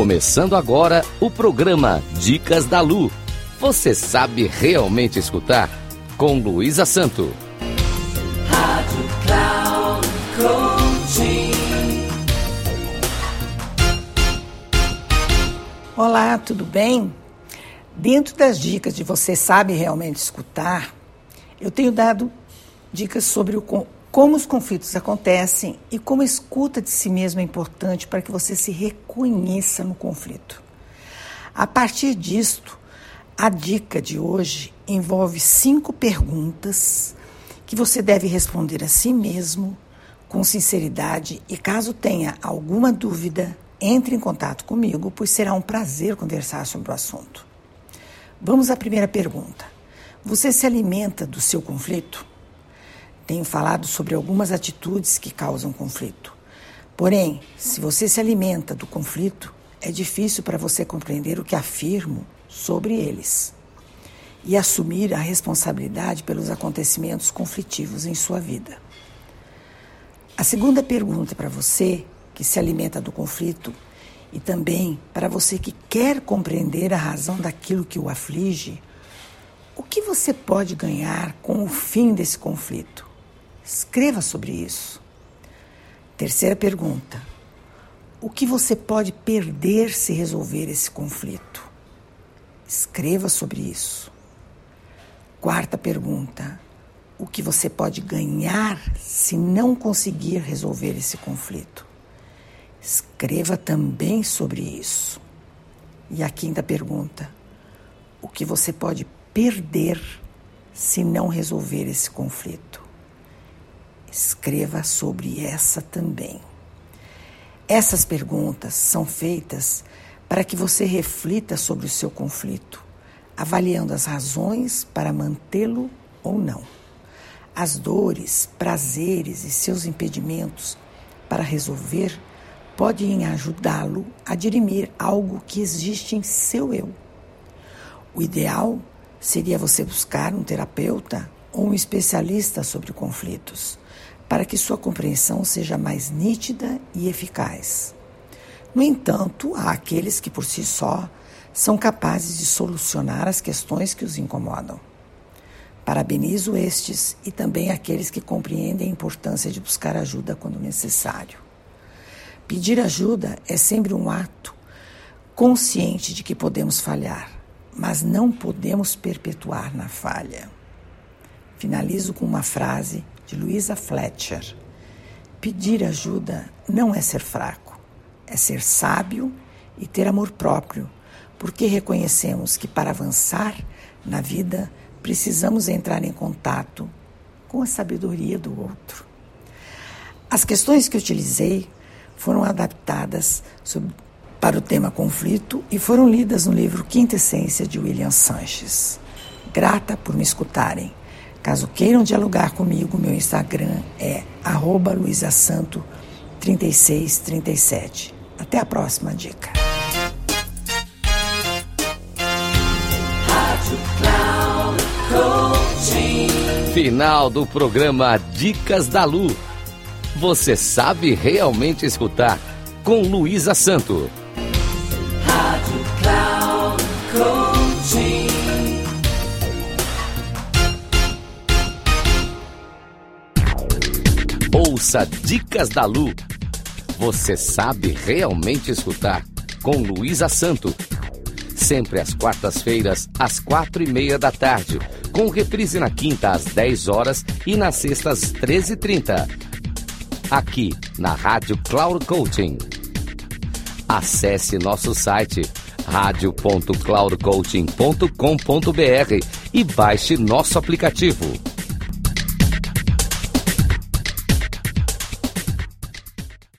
Começando agora o programa Dicas da Lu. Você sabe realmente escutar? Com Luísa Santo. Rádio Cloud. Olá, tudo bem? Dentro das dicas de você sabe realmente escutar, eu tenho dado dicas sobre o, como os conflitos acontecem e como a escuta de si mesmo é importante para que você se reconheça no conflito. A partir disto, a dica de hoje envolve cinco perguntas que você deve responder a si mesmo com sinceridade e, caso tenha alguma dúvida, entre em contato comigo, pois será um prazer conversar sobre o assunto. Vamos à primeira pergunta. Você se alimenta do seu conflito? Tenho falado sobre algumas atitudes que causam conflito. Porém, se você se alimenta do conflito, é difícil para você compreender o que afirmo sobre eles e assumir a responsabilidade pelos acontecimentos conflitivos em sua vida. A segunda pergunta para você que se alimenta do conflito e também para você que quer compreender a razão daquilo que o aflige, o que você pode ganhar com o fim desse conflito? Escreva sobre isso. Terceira pergunta: o que você pode perder se resolver esse conflito? Escreva sobre isso. Quarta pergunta: o que você pode ganhar se não conseguir resolver esse conflito? Escreva também sobre isso. E a quinta pergunta: o que você pode perder se não resolver esse conflito? Escreva sobre essa também. Essas perguntas são feitas para que você reflita sobre o seu conflito, avaliando as razões para mantê-lo ou não, as dores, prazeres e seus impedimentos para resolver podem ajudá-lo a dirimir algo que existe em seu eu. O ideal seria você buscar um terapeuta um especialista sobre conflitos para que sua compreensão seja mais nítida e eficaz. No entanto, há aqueles que por si só são capazes de solucionar as questões que os incomodam. Parabenizo estes e também aqueles que compreendem a importância de buscar ajuda quando necessário. Pedir ajuda é sempre um ato consciente de que podemos falhar, mas não podemos perpetuar na falha. Finalizo com uma frase de Louisa Fletcher. Pedir ajuda não é ser fraco, é ser sábio e ter amor próprio, porque reconhecemos que para avançar na vida precisamos entrar em contato com a sabedoria do outro. As questões que utilizei foram adaptadas sobre, para o tema conflito e foram lidas no livro Quinta Essência de William Sanches. Grata por me escutarem. Caso queiram dialogar comigo, meu Instagram é luisasanto3637. Até a próxima dica. Final do programa Dicas da Lu. Você sabe realmente escutar com Luísa Santo. Ouça Dicas da Lu. Você sabe realmente escutar com Luísa Santo. Sempre às quartas-feiras, às quatro e meia da tarde, com reprise na quinta às 10 horas e na sexta às 13h30. Aqui na Rádio Cloud Coaching. Acesse nosso site radio.cloudcoaching.com.br e baixe nosso aplicativo.